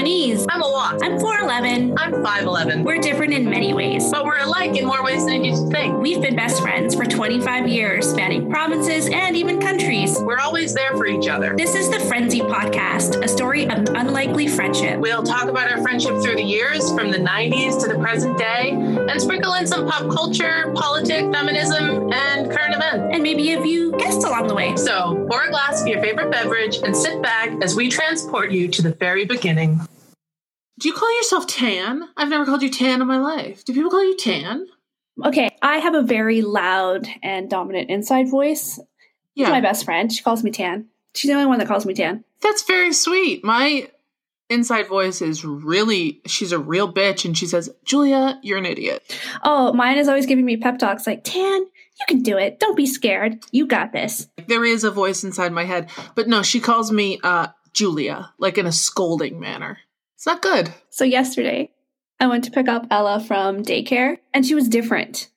Lebanese. I'm oh. a lot. I'm 4'11. I'm 5'11. We're different in many ways. But we're alike in more ways than you think. We've been best friends for 25 years, spanning provinces and even countries. We're always there for each other. This is the Frenzy Podcast, a story of unlikely friendship. We'll talk about our friendship through the years, from the 90s to the present day, and sprinkle in some pop culture, politics, feminism, and current events. And maybe a few guests along the way. So pour a glass of your favorite beverage and sit back as we transport you to the very beginning. Do you call yourself Tan? I've never called you Tan in my life. Do people call you Tan? Okay, I have a very loud and dominant inside voice. She's Yeah, my best friend. She calls me Tan. She's the only one that calls me Tan. that's very sweet. My inside voice is really, she's a real bitch, and she says, Julia, you're an idiot. Oh, mine is always giving me pep talks like, Tan, you can do it. Don't be scared. You got this. There is a voice inside my head, but no, she calls me uh, Julia, like in a scolding manner. It's not good. So yesterday, I went to pick up Ella from daycare, and she was different.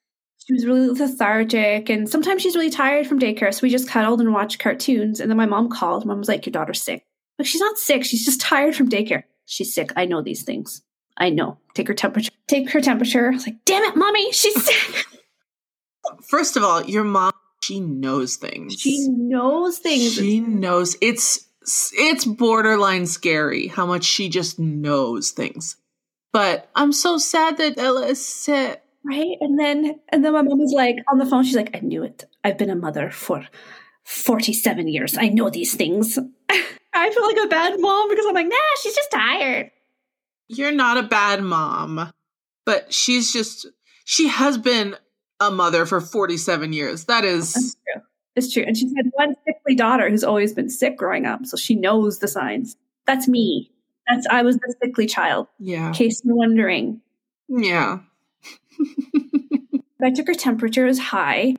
She was really lethargic, and sometimes she's really tired from daycare. So we just cuddled and watched cartoons. And then my mom called. Mom was like, "Your daughter's sick." Like she's not sick. She's just tired from daycare. She's sick. I know these things. I know. Take her temperature. Take her temperature. I was like, "Damn it, mommy, she's sick." First of all, your mom, she knows things. she knows things. She knows. It's it's borderline scary how much she just knows things. But I'm so sad that Ella is sick. Right? And then and then my mom was like on the phone, she's like, I knew it. I've been a mother for 47 years. I know these things. I feel like a bad mom because I'm like, nah, she's just tired. You're not a bad mom, but she's just she has been a mother for 47 years. That is true. It's true. And she's had one sickly daughter who's always been sick growing up, so she knows the signs. That's me. That's I was the sickly child. yeah. In case you're wondering. Yeah. I took her temperature was high.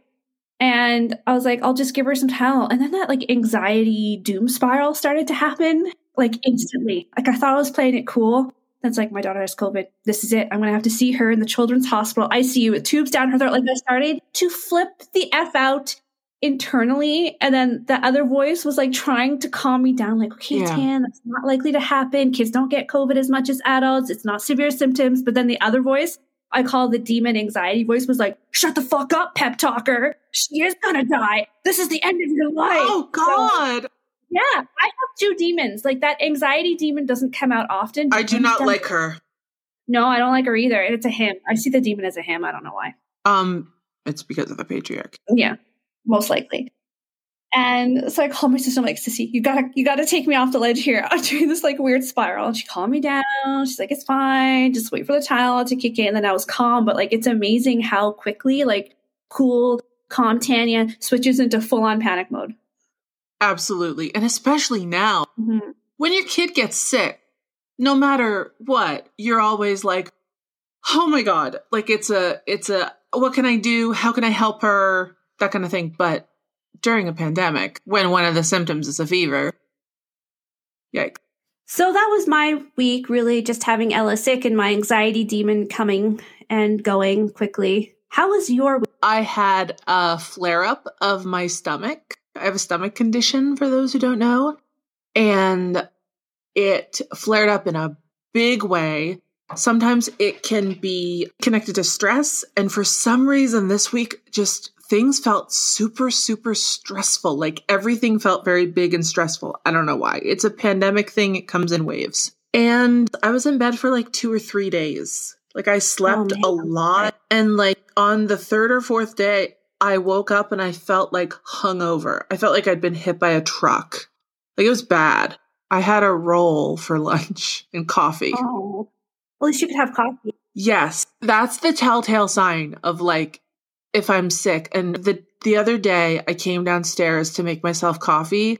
And I was like, I'll just give her some Tylenol. And then that like anxiety doom spiral started to happen like instantly. Like I thought I was playing it cool. That's like my daughter has COVID. This is it. I'm gonna have to see her in the children's hospital ICU with tubes down her throat. Like I started to flip the F out internally. And then the other voice was like trying to calm me down, like, okay, Yeah. Tan, that's not likely to happen. Kids don't get COVID as much as adults. It's not severe symptoms. But then the other voice, I call the demon anxiety voice, was like, shut the fuck up, pep talker. She is gonna die. This is the end of your life. Oh God. Yeah, I have two demons. Like that anxiety demon doesn't come out often. I do not like her. No, I don't like her either. It's a him. I see the demon as a him. I don't know why. Um it's because of the patriarch. Yeah, most likely. And so I called my sister, I'm like, Sissy, you gotta you gotta take me off the ledge here. I'm doing this like weird spiral. And she calmed me down. She's like, it's fine. Just wait for the Tylenol to kick in. And then I was calm. But like it's amazing how quickly like cool, calm Tanya switches into full on panic mode. Absolutely. And especially now, Mhm. when your kid gets sick, no matter what, you're always like, "Oh my god!" Like it's a, it's a, what can I do? How can I help her? That kind of thing. But during a pandemic, when one of the symptoms is a fever, yikes! So that was my week, really just having Ella sick and my anxiety demon coming and going quickly. How was your week? I had a flare up of my stomach. I have a stomach condition for those who don't know. And it flared up in a big way. Sometimes it can be connected to stress. And for some reason, this week, just things felt super, super stressful. Like everything felt very big and stressful. I don't know why. It's a pandemic thing, it comes in waves. And I was in bed for like two or three days. Like I slept oh, man. a lot. And like on the third or fourth day, I woke up and I felt like hungover. I felt like I'd been hit by a truck. Like it was bad. I had a roll for lunch and coffee. Oh, at least you could have coffee. Yes, that's the telltale sign of like if I'm sick. And the the other day I came downstairs to make myself coffee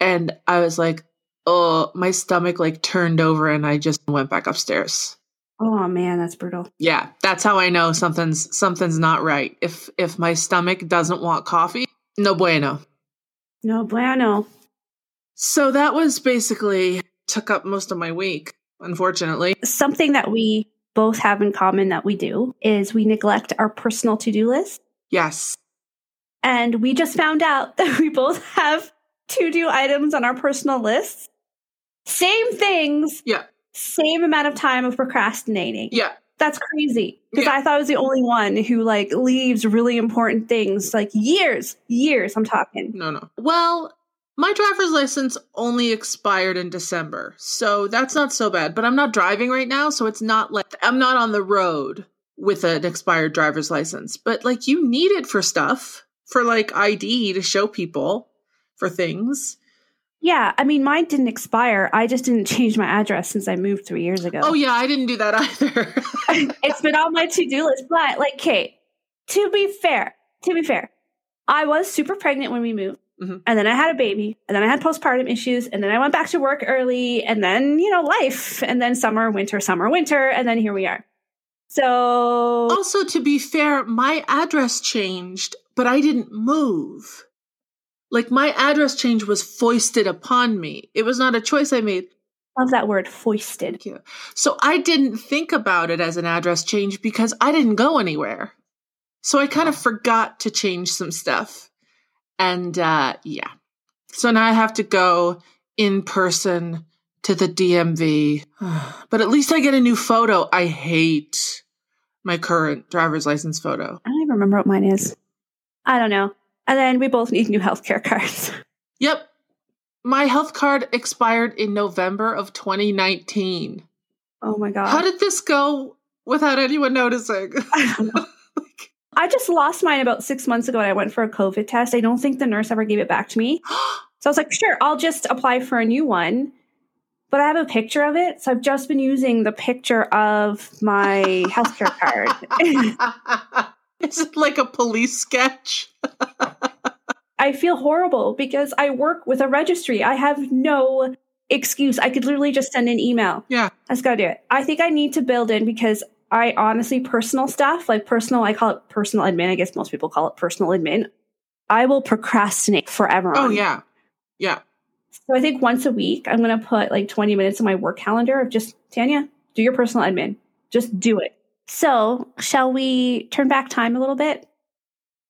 and I was like, "Oh, my stomach like turned over and I just went back upstairs." Oh man, that's brutal. Yeah, that's how I know something's something's not right. If if my stomach doesn't want coffee, no bueno. No bueno. So that was basically took up most of my week, unfortunately. Something that we both have in common that we do is we neglect our personal to do list. Yes. And we just found out that we both have to do items on our personal lists. Same things, Yeah. same amount of time of procrastinating. Yeah. That's crazy. Because Yeah. I thought I was the only one who like leaves really important things like years, years. I'm talking. No, no. Well, my driver's license only expired in December, so that's not so bad. But I'm not driving right now, so it's not like I'm not on the road with an expired driver's license. But like, you need it for stuff, for like ID to show people for things. Yeah, I mean, mine didn't expire. I just didn't change my address since I moved three years ago. Oh, yeah, I didn't do that either. it's been on my to-do list. But like, Kate, to be fair, to be fair, I was super pregnant when we moved. Mhm. And then I had a baby, and then I had postpartum issues, and then I went back to work early, and then, you know, life, and then summer, winter, summer, winter, and then here we are. So, also, to be fair, my address changed, but I didn't move. Like, my address change was foisted upon me. It was not a choice I made. love that word, foisted. Thank you. So I didn't think about it as an address change because I didn't go anywhere. So I kind of forgot to change some stuff. And uh yeah. So now I have to go in person to the DMV. but at least I get a new photo. I hate my current driver's license photo. I don't even remember what mine is. I don't know. And then we both need new healthcare cards. Yep. My health card expired in November of 2019. Oh my God. How did this go without anyone noticing? I don't know. I just lost mine about six months ago and I went for a COVID test. I don't think the nurse ever gave it back to me. So I was like, sure, I'll just apply for a new one. But I have a picture of it. So I've just been using the picture of my healthcare card. Is it like a police sketch? I feel horrible because I work with a registry. I have no excuse. I could literally just send an email. Yeah. I just gotta do it. I think I need to build in because I honestly, personal stuff, like personal, I call it personal admin. I guess most people call it personal admin. I will procrastinate forever. Oh on. yeah. Yeah. So I think once a week, I'm going to put like 20 minutes in my work calendar of just, Tanya, do your personal admin. Just do it. So, shall we turn back time a little bit?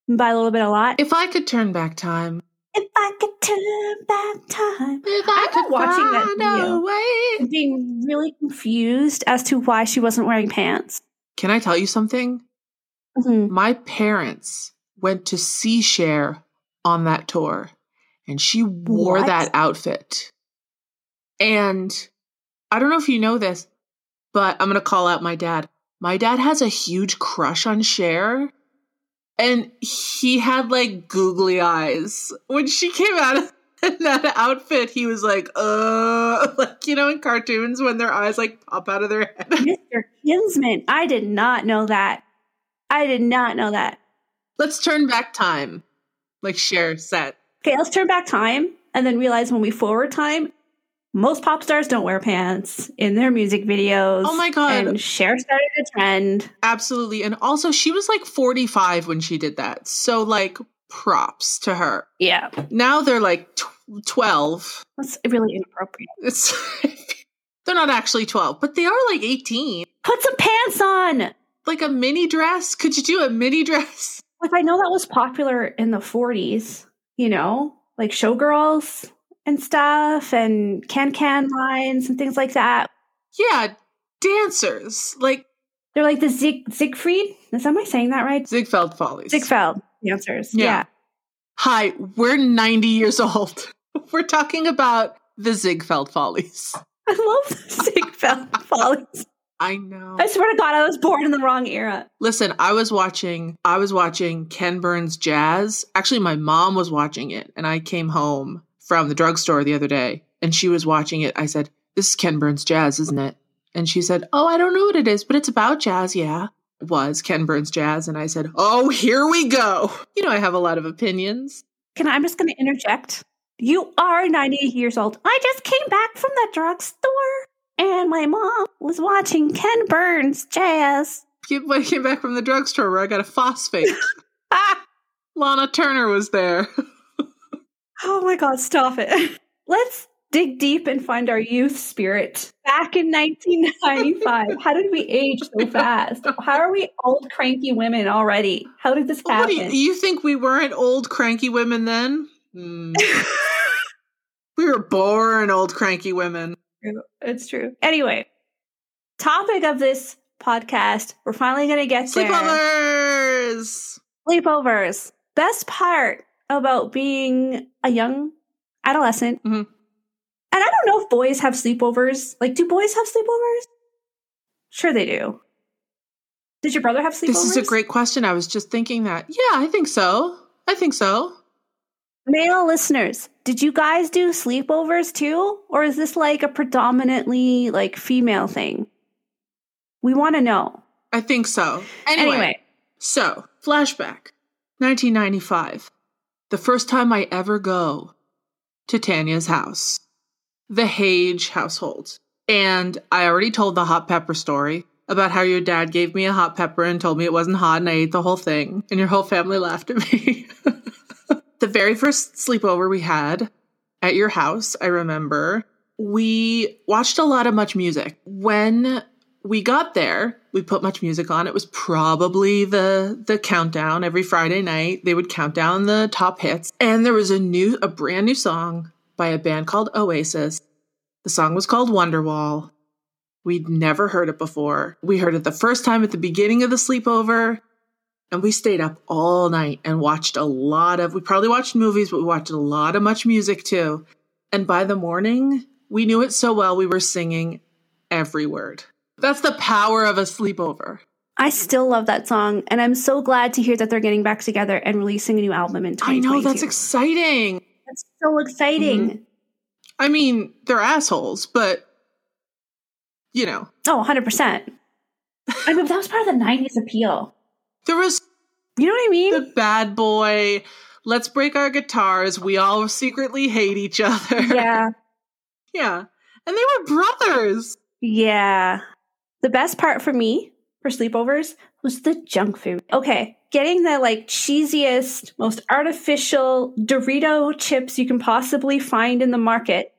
By a little bit, a lot. If I could turn back time. If I could turn back time. If I I could was watching that find video. way. And being really confused as to why she wasn't wearing pants. Can I tell you something? Mhm. My parents went to see Cher on that tour and she wore What? that outfit. And I don't know if you know this, but I'm going to call out my dad. My dad has a huge crush on Cher. And he had like googly eyes. When she came out of that outfit, he was like, uh, like, you know, in cartoons when their eyes like pop out of their head. Mr. Kinsman. I did not know that. I did not know that. Let's turn back time, like Cher said. Okay, let's turn back time and then realize when we forward time, most pop stars don't wear pants in their music videos. Oh my God. And Cher started a trend. Absolutely. And also, she was like 45 when she did that. So, like, props to her. Yeah, Now they're like tw- 12. that's really inappropriate. It's. they're not actually 12, but they are like 18. Put some pants on. Like a mini dress? Could you do a mini dress? Like I know that was popular in the 40s, you know, like showgirls and stuff and can can mm-hmm. lines and things like that. Yeah, dancers. Like They're like the Zig Siegfried. Is am I saying that right? Ziegfeld Follies. Ziegfeld dancers. Yeah. yeah. Hi, we're 90 years old. We're talking about the Ziegfeld Follies. I love the Ziegfeld Follies. I know. I swear to God, I was born in the wrong era. Listen, I was watching I was watching Ken Burns Jazz. Actually, my mom was watching it and I came home from the drugstore the other day and she was watching it. I said, "This is Ken Burns Jazz, isn't it?" And she said, "Oh, I don't know what it is, but it's about jazz, yeah." It was Ken Burns Jazz and I said, "Oh, here we go." You know, I have a lot of opinions. Can I, I'm just going to interject. You are 98 years old. I just came back from the drugstore and my mom was watching Ken Burns jazz. I came back from the drugstore where I got a phosphate. Ah! Lana Turner was there. Oh my God, stop it. Let's dig deep and find our youth spirit. Back in 1995, how did we age so fast? How are we old, cranky women already? How did this happen? you, you think we weren't old cranky women then? Hmm. we were born old cranky women. It's true. Anyway, topic of this podcast. We're finally going to get there. Sleepovers. Sleepovers. Best part about being a young adolescent. Mhm. And I don't know if boys have sleepovers. Like, do boys have sleepovers? Sure, they do. Did your brother have sleepovers? This is a great question. I was just thinking that. Yeah, I think so. I think so. Male listeners, did you guys do sleepovers too? Or is this like a predominantly like female thing? We want to know. I think so. Anyway, Anyway, so flashback 1995. The first time I ever go to Tanya's house, the Hage household. And I already told the hot pepper story about how your dad gave me a hot pepper and told me it wasn't hot and I ate the whole thing. And your whole family laughed at me. the very first sleepover we had at your house, I remember, we watched a lot of much music. When we got there, we put much music on. It was probably the the countdown every Friday night. They would count down the top hits, and there was a new, a brand new song by a band called Oasis. The song was called Wonderwall. We'd never heard it before. We heard it the first time at the beginning of the sleepover, and we stayed up all night and watched a lot of. We probably watched movies, but we watched a lot of much music too. And by the morning, we knew it so well we were singing every word. That's the power of a sleepover. I still love that song, and I'm so glad to hear that they're getting back together and releasing a new album in time. I 2022. know that's exciting. That's so exciting. Mm-hmm. I mean, they're assholes, but you know, Oh, 100%. I mean, that was part of the 90s appeal. there was You know what I mean? the bad boy. Let's break our guitars. We all secretly hate each other. yeah. yeah. And they were brothers. Yeah. The best part for me for sleepovers was the junk food. Okay. Getting the like cheesiest, most artificial Dorito chips you can possibly find in the market.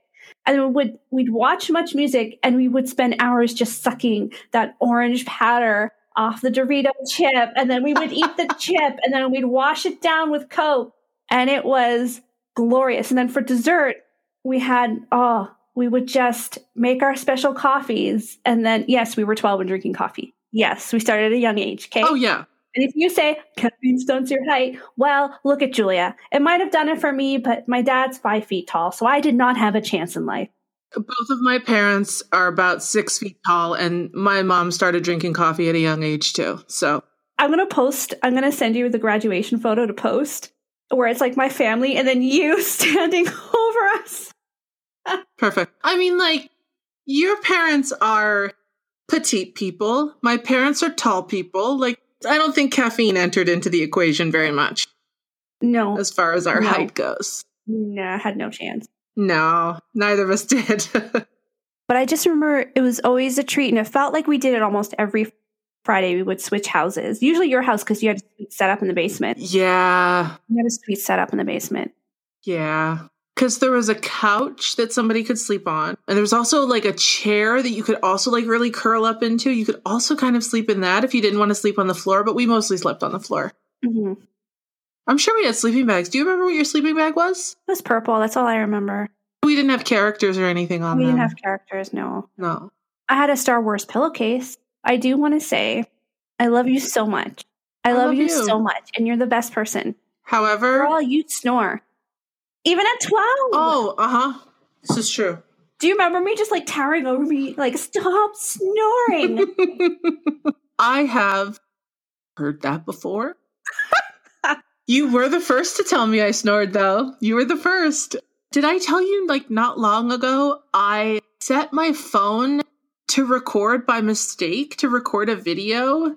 And we would we'd watch much music and we would spend hours just sucking that orange powder off the Dorito chip and then we would eat the chip and then we'd wash it down with Coke and it was glorious. And then for dessert, we had oh, we would just make our special coffees and then yes, we were 12 and drinking coffee. Yes, we started at a young age, okay? Oh, yeah. And if you say caffeine stunts your height, well, look at Julia. It might have done it for me, but my dad's five feet tall, so I did not have a chance in life. Both of my parents are about six feet tall, and my mom started drinking coffee at a young age, too. So, I'm gonna post. I'm gonna send you the graduation photo to post, where it's like my family and then you standing over us. Perfect. I mean, like, your parents are petite people. My parents are tall people. Like, I don't think caffeine entered into the equation very much No, as far as our No. height goes. no, I had no chance. No, neither of us did. But I just remember it was always a treat, and it felt like we did it almost every Friday. We would switch houses. Usually your house because you had a suite set up in the basement. yeah, You had a suite set up in the basement. yeah. Because there was a couch that somebody could sleep on. And there was also like a chair that you could also like really curl up into. You could also kind of sleep in that if you didn't want to sleep on the floor, but we mostly slept on the floor. hmm I'm sure we had sleeping bags. Do you remember what your sleeping bag was? It was purple. That's all I remember. We didn't have characters or anything on we them. didn't have characters. No, no. I had a Star Wars pillowcase. I do want to say, I love you so much. I, I love, love you, you. so much, and you're the best person. However, Girl, you snore. Even at 12. oh, uh huh. This is true. Do you remember me just like towering over me, like, stop snoring? I have heard that before. you were the first to tell me I snored, though. You were the first. Did I tell you, like, not long ago, I set my phone to record by mistake, to record a video,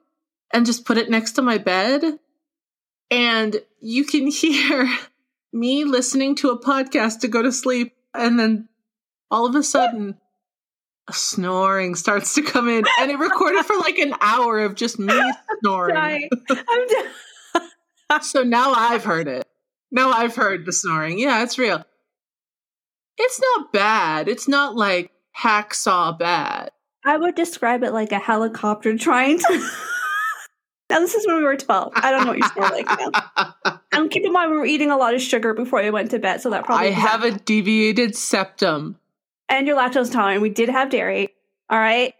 and just put it next to my bed? And you can hear me listening to a podcast to go to sleep, and then all of a sudden, a snoring starts to come in, and it recorded for like an hour of just me snoring. I'm dying. So now I've heard it. Now I've heard the snoring. Yeah, it's real. It's not bad. It's not like hacksaw bad. I would describe it like a helicopter trying to. now, this is when we were 12. I don't know what you snore like now. And keep in mind, we were eating a lot of sugar before we went to bed, so that probably. I have a deviated septum. and you're lactose intolerant. We did have dairy. All right.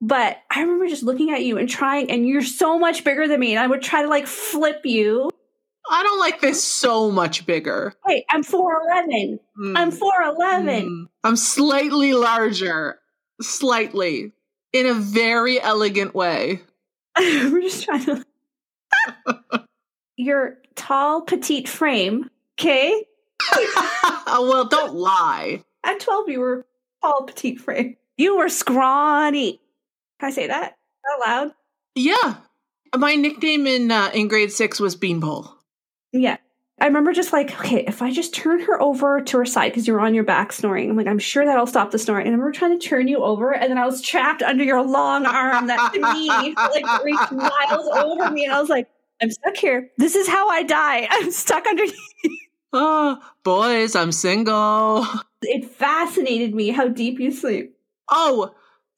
But I remember just looking at you and trying, and you're so much bigger than me. And I would try to like flip you. I don't like this so much bigger. Wait, I'm 4'11. Mm. I'm 4'11. Mm. I'm slightly larger. Slightly. In a very elegant way. We're just trying to. your tall, petite frame. Okay. well, don't lie. At 12, you were tall, petite frame. You were scrawny. Can I say that out loud? Yeah. My nickname in uh, in grade six was Beanpole. Yeah. I remember just like, okay, if I just turn her over to her side because you were on your back snoring, I'm like, I'm sure that'll stop the snoring. And I remember trying to turn you over, and then I was trapped under your long arm that to me like reached miles over me, and I was like, I'm stuck here. This is how I die. I'm stuck underneath. Ah, oh, boys, I'm single. It fascinated me how deep you sleep. Oh,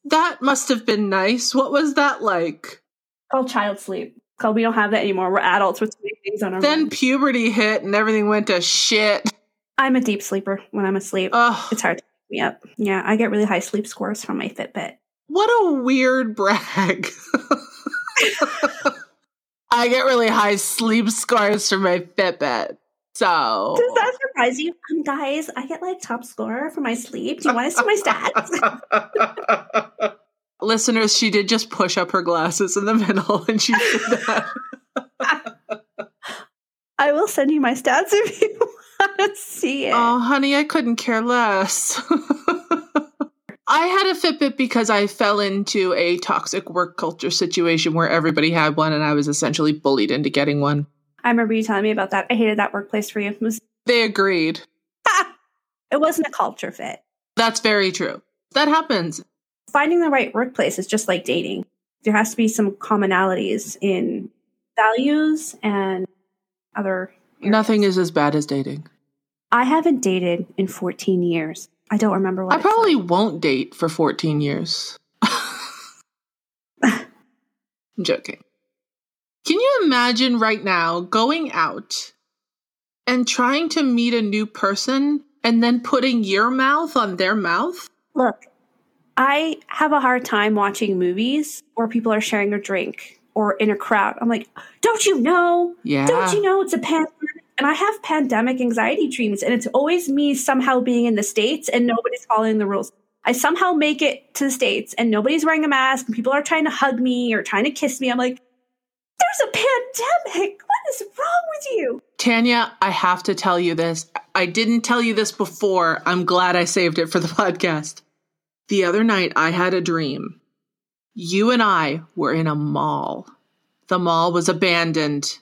that must have been nice. What was that like? Called child sleep. Called we don't have that anymore. We're adults with things on our Then mind. puberty hit and everything went to shit. I'm a deep sleeper when I'm asleep. Ugh, it's hard to wake me up. Yeah, I get really high sleep scores from my Fitbit. what a weird brag. I get really high sleep scores from my Fitbit. So Does that surprise you? Um, guys, I get like top score for my sleep. Do you want to see my stats? Listeners, she did just push up her glasses in the middle and she did that. I will send you my stats if you want to see it. Oh, honey, I couldn't care less. I had a Fitbit because I fell into a toxic work culture situation where everybody had one and I was essentially bullied into getting one. I remember you telling me about that. I hated that workplace for you. Was, They agreed. it wasn't a culture fit. That's very true. That happens. Finding the right workplace is just like dating. There has to be some commonalities in values and other. areas. Nothing is as bad as dating. I haven't dated in 14 years. I don't remember what I probably like. won't date for 14 years. I'm joking. Can you imagine right now going out and trying to meet a new person and then putting your mouth on their mouth? Look, I have a hard time watching movies where people are sharing a drink or in a crowd. I'm like, don't you know? Yeah. Don't you know it's a pandemic? And I have pandemic anxiety dreams, and it's always me somehow being in the States and nobody's following the rules. I somehow make it to the States and nobody's wearing a mask and people are trying to hug me or trying to kiss me. I'm like, there's a pandemic. What is wrong with you? Tanya, I have to tell you this. I didn't tell you this before. I'm glad I saved it for the podcast. The other night, I had a dream. You and I were in a mall. The mall was abandoned.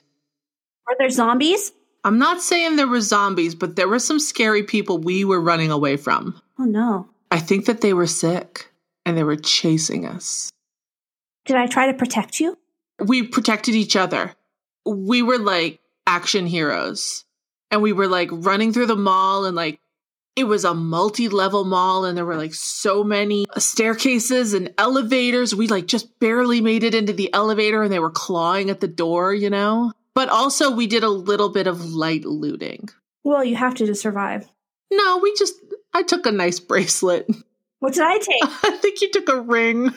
Are there zombies? I'm not saying there were zombies, but there were some scary people we were running away from. Oh no. I think that they were sick and they were chasing us. Did I try to protect you? We protected each other. We were like action heroes. And we were like running through the mall and like it was a multi-level mall and there were like so many staircases and elevators. We like just barely made it into the elevator and they were clawing at the door, you know? But also we did a little bit of light looting. Well, you have to to survive. No, we just I took a nice bracelet. What did I take? I think you took a ring.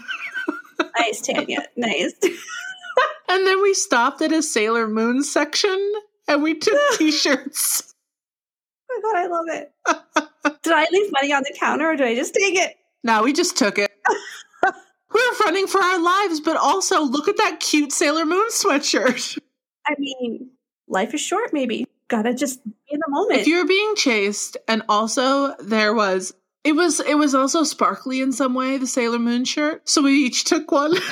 nice, Tanya. Nice. And then we stopped at a Sailor Moon section and we took t-shirts. Oh my god, I love it. did I leave money on the counter or did I just take it? No, we just took it. we were running for our lives, but also look at that cute Sailor Moon sweatshirt. I mean, life is short, maybe. Gotta just be in the moment. If you're being chased, and also there was it was it was also sparkly in some way, the Sailor Moon shirt. So we each took one.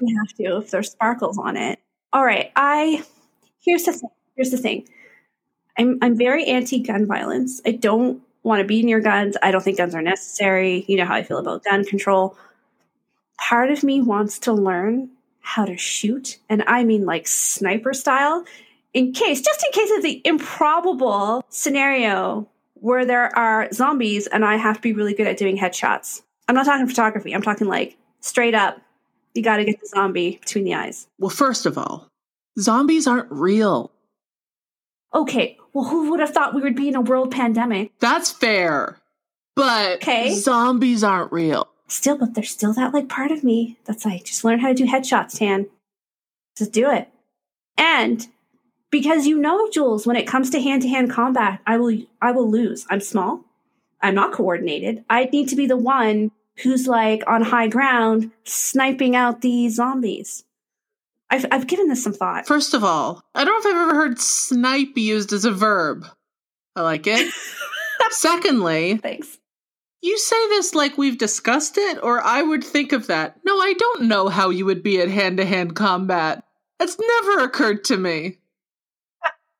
You have to if there's sparkles on it. All right, I here's the thing. Here's the thing. I'm I'm very anti gun violence. I don't want to be near guns. I don't think guns are necessary. You know how I feel about gun control. Part of me wants to learn how to shoot, and I mean like sniper style, in case, just in case of the improbable scenario where there are zombies and I have to be really good at doing headshots. I'm not talking photography. I'm talking like straight up you got to get the zombie between the eyes. well, first of all, zombies aren't real. Okay, well, who would have thought we would be in a world pandemic? That's fair. but Okay. zombies aren't real. Still, but there's still that like part of me that's like, just learn how to do headshots, Tan. Just do it. And because you know, Jules, when it comes to hand to hand combat, I will I will lose. I'm small. I'm not coordinated. I need to be the one who's like on high ground sniping out these zombies. I've I've given this some thought. First of all, I don't know if I've ever heard snipe used as a verb. I like it. Secondly, Thanks. You say this like we've discussed it, or I would think of that. No, I don't know how you would be at hand to hand combat. That's never occurred to me.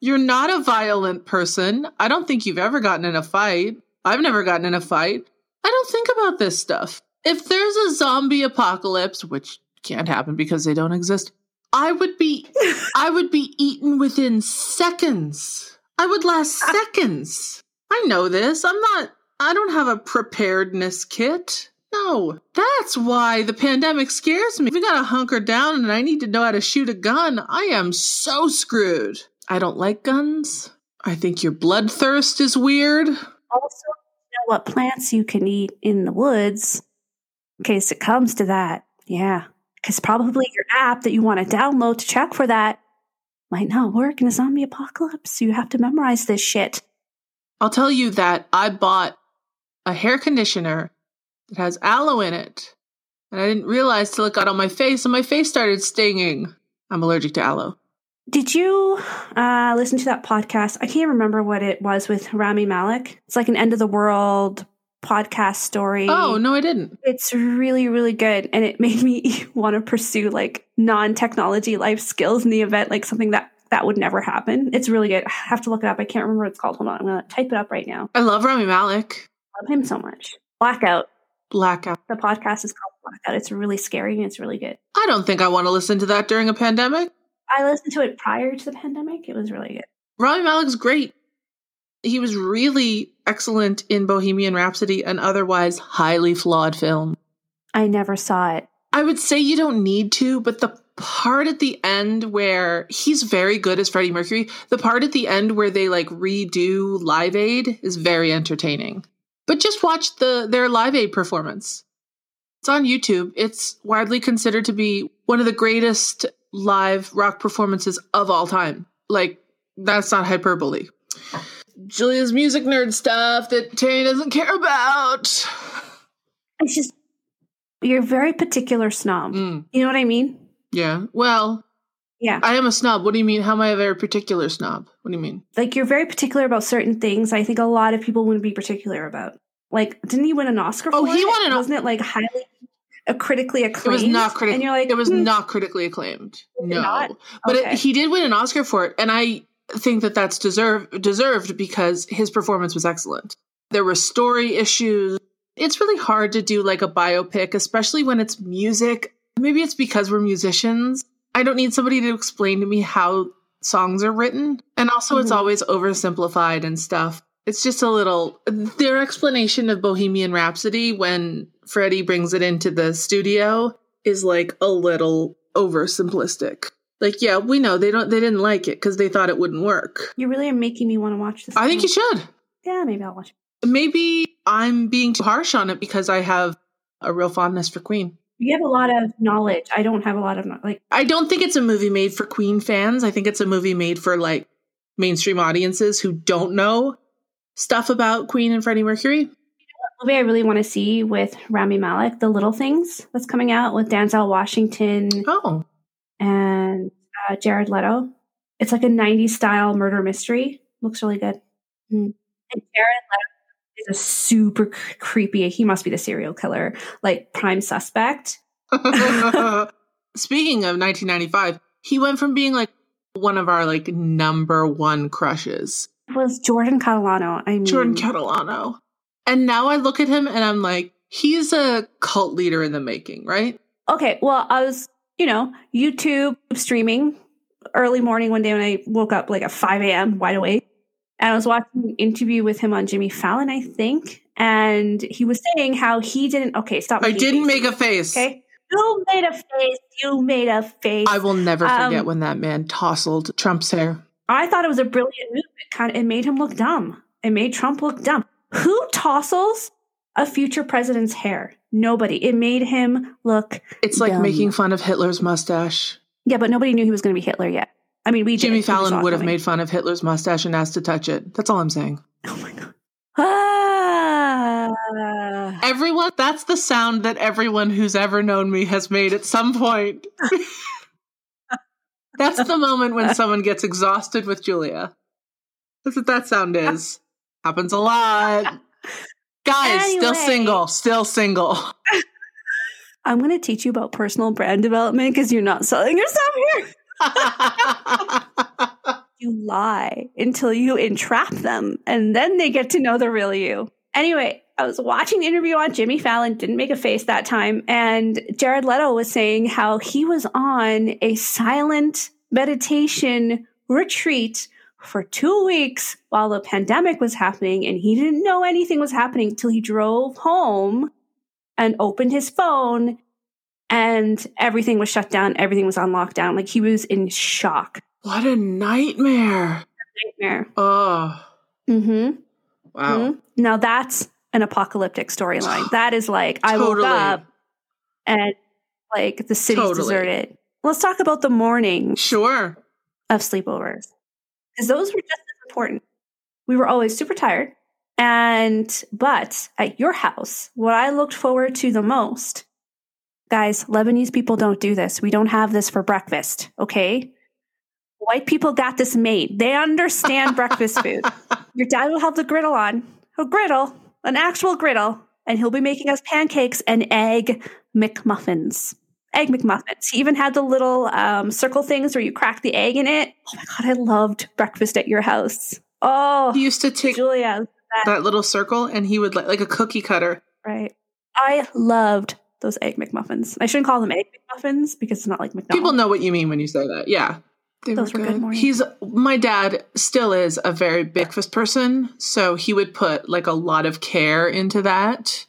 You're not a violent person. I don't think you've ever gotten in a fight. I've never gotten in a fight. I don't think about this stuff. If there's a zombie apocalypse, which can't happen because they don't exist, I would be I would be eaten within seconds. I would last seconds. I know this. I'm not I don't have a preparedness kit. No, that's why the pandemic scares me. We gotta hunker down and I need to know how to shoot a gun, I am so screwed. I don't like guns. I think your bloodthirst is weird. Also, know what plants you can eat in the woods in case it comes to that. Yeah. Because probably your app that you want to download to check for that might not work in a zombie apocalypse. You have to memorize this shit. I'll tell you that I bought a hair conditioner that has aloe in it. And I didn't realize till it got on my face and my face started stinging. I'm allergic to aloe. Did you uh, listen to that podcast? I can't remember what it was with Rami Malek. It's like an end of the world podcast story. Oh, no, I didn't. It's really, really good. And it made me want to pursue like non technology life skills in the event, like something that that would never happen. It's really good. I have to look it up. I can't remember what it's called. Hold on. I'm going to type it up right now. I love Rami Malek. Love him so much. Blackout. Blackout. The podcast is called Blackout. It's really scary and it's really good. I don't think I want to listen to that during a pandemic. I listened to it prior to the pandemic. It was really good. Rami Malek's great. He was really excellent in Bohemian Rhapsody, an otherwise highly flawed film. I never saw it. I would say you don't need to, but the part at the end where he's very good as Freddie Mercury, the part at the end where they like redo Live Aid is very entertaining. But just watch the their Live Aid performance. It's on YouTube. It's widely considered to be one of the greatest live rock performances of all time. Like that's not hyperbole. Julia's music nerd stuff that Terry doesn't care about. It's just, you're a very particular snob. Mm, You know what I mean? yeah. Well, Yeah. I am a snob. What do you mean? How am I a very particular snob? What do you mean? like you're very particular about certain things. I think a lot of people wouldn't be particular about. Like, didn't he win an Oscar? Oh, for he it? won an- Wasn't it like highly uh, critically acclaimed? It was not critical. And you're like, it was hmm, not critically acclaimed. No, but it, he did win an Oscar for it, and I think that that's deserved deserved because his performance was excellent. There were story issues. It's really hard to do like a biopic, especially when it's music. Maybe it's because we're musicians. I don't need somebody to explain to me how songs are written, and also it's Mhm. always oversimplified and stuff. It's just a little their explanation of Bohemian Rhapsody when Freddie brings it into the studio is like a little oversimplistic. Like, yeah, we know they don't they didn't like it because they thought it wouldn't work. You really are making me want to watch this. I think you should. Yeah, maybe I'll watch. it. Maybe I'm being too harsh on it because I have a real fondness for Queen. You have a lot of knowledge. I don't have a lot of like. I don't think it's a movie made for Queen fans. I think it's a movie made for like mainstream audiences who don't know stuff about Queen and Freddie Mercury. movie I really want to see with Rami Malek, The Little Things, that's coming out with Denzel Washington Oh, and uh, Jared Leto. It's like a 90s style murder mystery. Looks really good. Mm. And Jared Leto is a super cr- creepy, he must be the serial killer, like prime suspect. Speaking of 1995, he went from being like one of our like number one crushes, It was Jordan Catalano. I mean, Jordan Catalano. And now I look at him and I'm like, he's a cult leader in the making, right? Okay, well, I was, you know, YouTube streaming early morning one day when I woke up like at 5 a.m. wide awake. And I was watching an interview with him on Jimmy Fallon, I think. And he was saying how he didn't. Okay, stop. I didn't faces, make a face. Okay. You made a face. You made a face. I will never forget Um, when that man tousled Trump's hair. I thought it was a brilliant move. It kind of it made him look dumb. It made Trump look dumb. Who tossles a future president's hair. Nobody. It made him look. It's like Dumb. making fun of Hitler's mustache. Yeah, but nobody knew he was going to be Hitler yet. I mean, we. Jimmy We saw Fallon would have made fun of Hitler's mustache and asked to touch it. That's all I'm saying. Oh my god. Ah. Everyone, that's the sound that everyone who's ever known me has made at some point. that's the moment when someone gets exhausted with Julia. That's what that sound is. Happens a lot. Guys, still single, still single. I'm going to teach you about personal brand development because you're not selling yourself here. You lie until you entrap them, and then they get to know the real you. Anyway, I was watching the interview on Jimmy Fallon, didn't make a face that time, and Jared Leto was saying how he was on a silent meditation retreat for two weeks while the pandemic was happening, and he didn't know anything was happening till he drove home and opened his phone and everything was shut down. Everything was on lockdown. Like he was in shock. what a nightmare. Nightmare. Oh, Mm-hmm. wow. Now that's an apocalyptic storyline. That is like I woke Totally. up and like the city's Totally. deserted. Let's talk about the morning Sure. of sleepovers because those were just as important. We were always super tired. And, but at your house, what I looked forward to the most, guys, Lebanese people don't do this. We don't have this for breakfast, okay? White people got this made. They understand breakfast food. Your dad will have the griddle on, a griddle, an actual griddle, and he'll be making us pancakes and egg McMuffins. Egg McMuffins. He even had the little um, circle things where you crack the egg in it. Oh my god, I loved breakfast at your house. Oh, He used to take Julia, that little circle and he would like, like a cookie cutter. right? I loved those egg McMuffins. I shouldn't call them egg McMuffins because it's not like McDonald's. People know what you mean when you say that. Yeah. They Those were good mornings. He's my dad still is a very breakfast person, so he would put like a lot of care into that.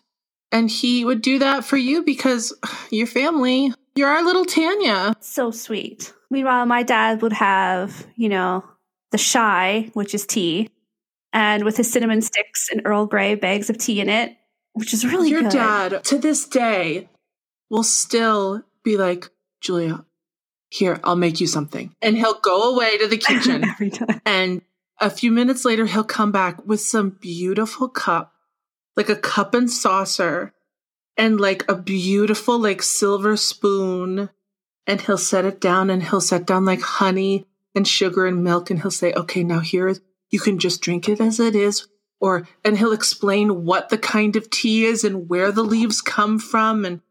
And he would do that for you because your family, you're our little Tanya. so sweet. Meanwhile, my dad would have, you know, the shy, which is tea, and with his cinnamon sticks and Earl Grey bags of tea in it, which is really your good. dad to this day will still be like, Julia, here, I'll make you something. And he'll go away to the kitchen every time. And a few minutes later, he'll come back with some beautiful cup, like a cup and saucer, and like a beautiful, like silver spoon. And he'll set it down and he'll set down like honey and sugar and milk. And he'll say, okay, now here, you can just drink it as it is. Or, and he'll explain what the kind of tea is and where the leaves come from. And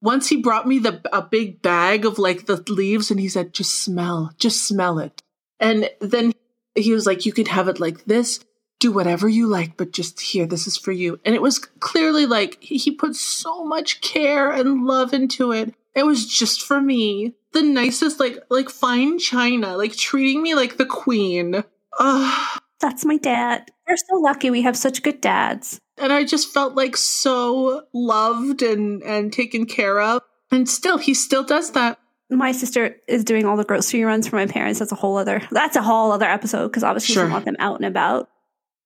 once he brought me the, a big bag of like the leaves and he said, just smell, just smell it. And then he was like, you could have it like this, do whatever you like, but just here, this is for you. And it was clearly like he put so much care and love into it. It was just for me. The nicest, like, like fine china, like treating me like the queen. Ugh. That's my dad. We're so lucky we have such good dads. And I just felt like so loved and, and taken care of. And still, he still does that. My sister is doing all the grocery runs for my parents. That's a whole other. That's a whole other episode because obviously Sure. we want them out and about.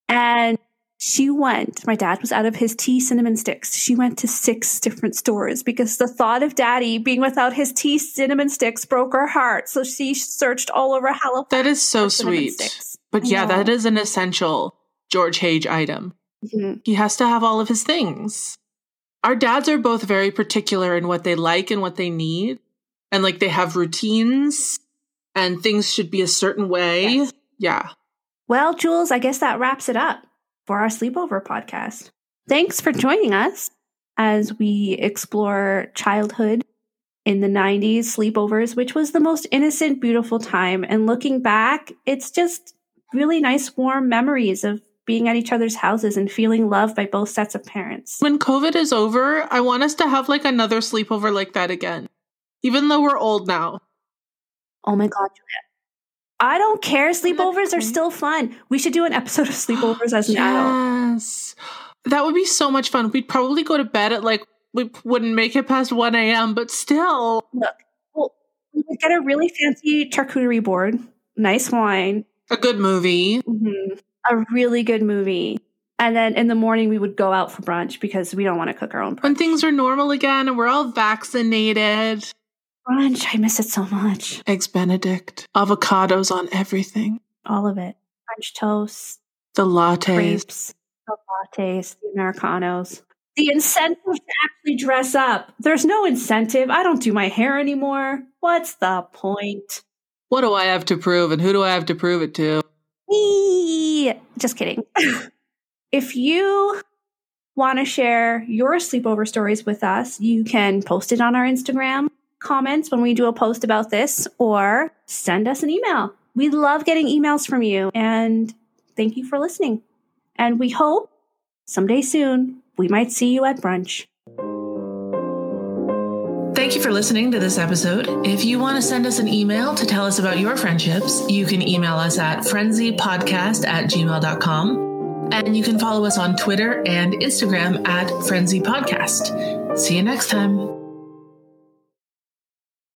And she went. My dad was out of his tea cinnamon sticks. She went to six different stores because the thought of daddy being without his tea cinnamon sticks broke her heart. So she searched all over Halifax. That is so sweet. sticks. But yeah, that is an essential George Hage item. Mhm. He has to have all of his things. Our dads are both very particular in what they like and what they need. And like they have routines and things should be a certain way. Yes. Yeah. Well, Jules, I guess that wraps it up for our sleepover podcast. Thanks for joining us as we explore childhood in the 90s sleepovers, which was the most innocent, beautiful time. And looking back, it's just really nice, warm memories of being at each other's houses and feeling loved by both sets of parents. When COVID is over, I want us to have like another sleepover like that again. Even though we're old now. Oh my God. I don't care. Sleepovers are still fun. We should do an episode of sleepovers as an adult. Yes. That would be so much fun. We'd probably go to bed at like, we wouldn't make it past 1 a.m., but still. Look, well, we would get a really fancy charcuterie board, nice wine, A good movie. mhm, a really good movie, And then in the morning, we would go out for brunch because we don't want to cook our own brunch. When things are normal again and we're all vaccinated. Brunch, I miss it so much. Eggs Benedict, avocados on everything, All of it. French toast, the lattes. the lattes, the Americanos. The incentive to actually dress up. There's no incentive. I don't do my hair anymore. What's the point? What do I have to prove and who do I have to prove it to? Just kidding. if you want to share your sleepover stories with us, you can post it on our Instagram comments when we do a post about this or send us an email. We love getting emails from you and thank you for listening. And we hope someday soon we might see you at brunch. Thank you for listening to this episode. If you want to send us an email to tell us about your friendships, you can email us at frenzypodcast at gmail.com. And you can follow us on Twitter and Instagram at Frenzy Podcast. See you next time.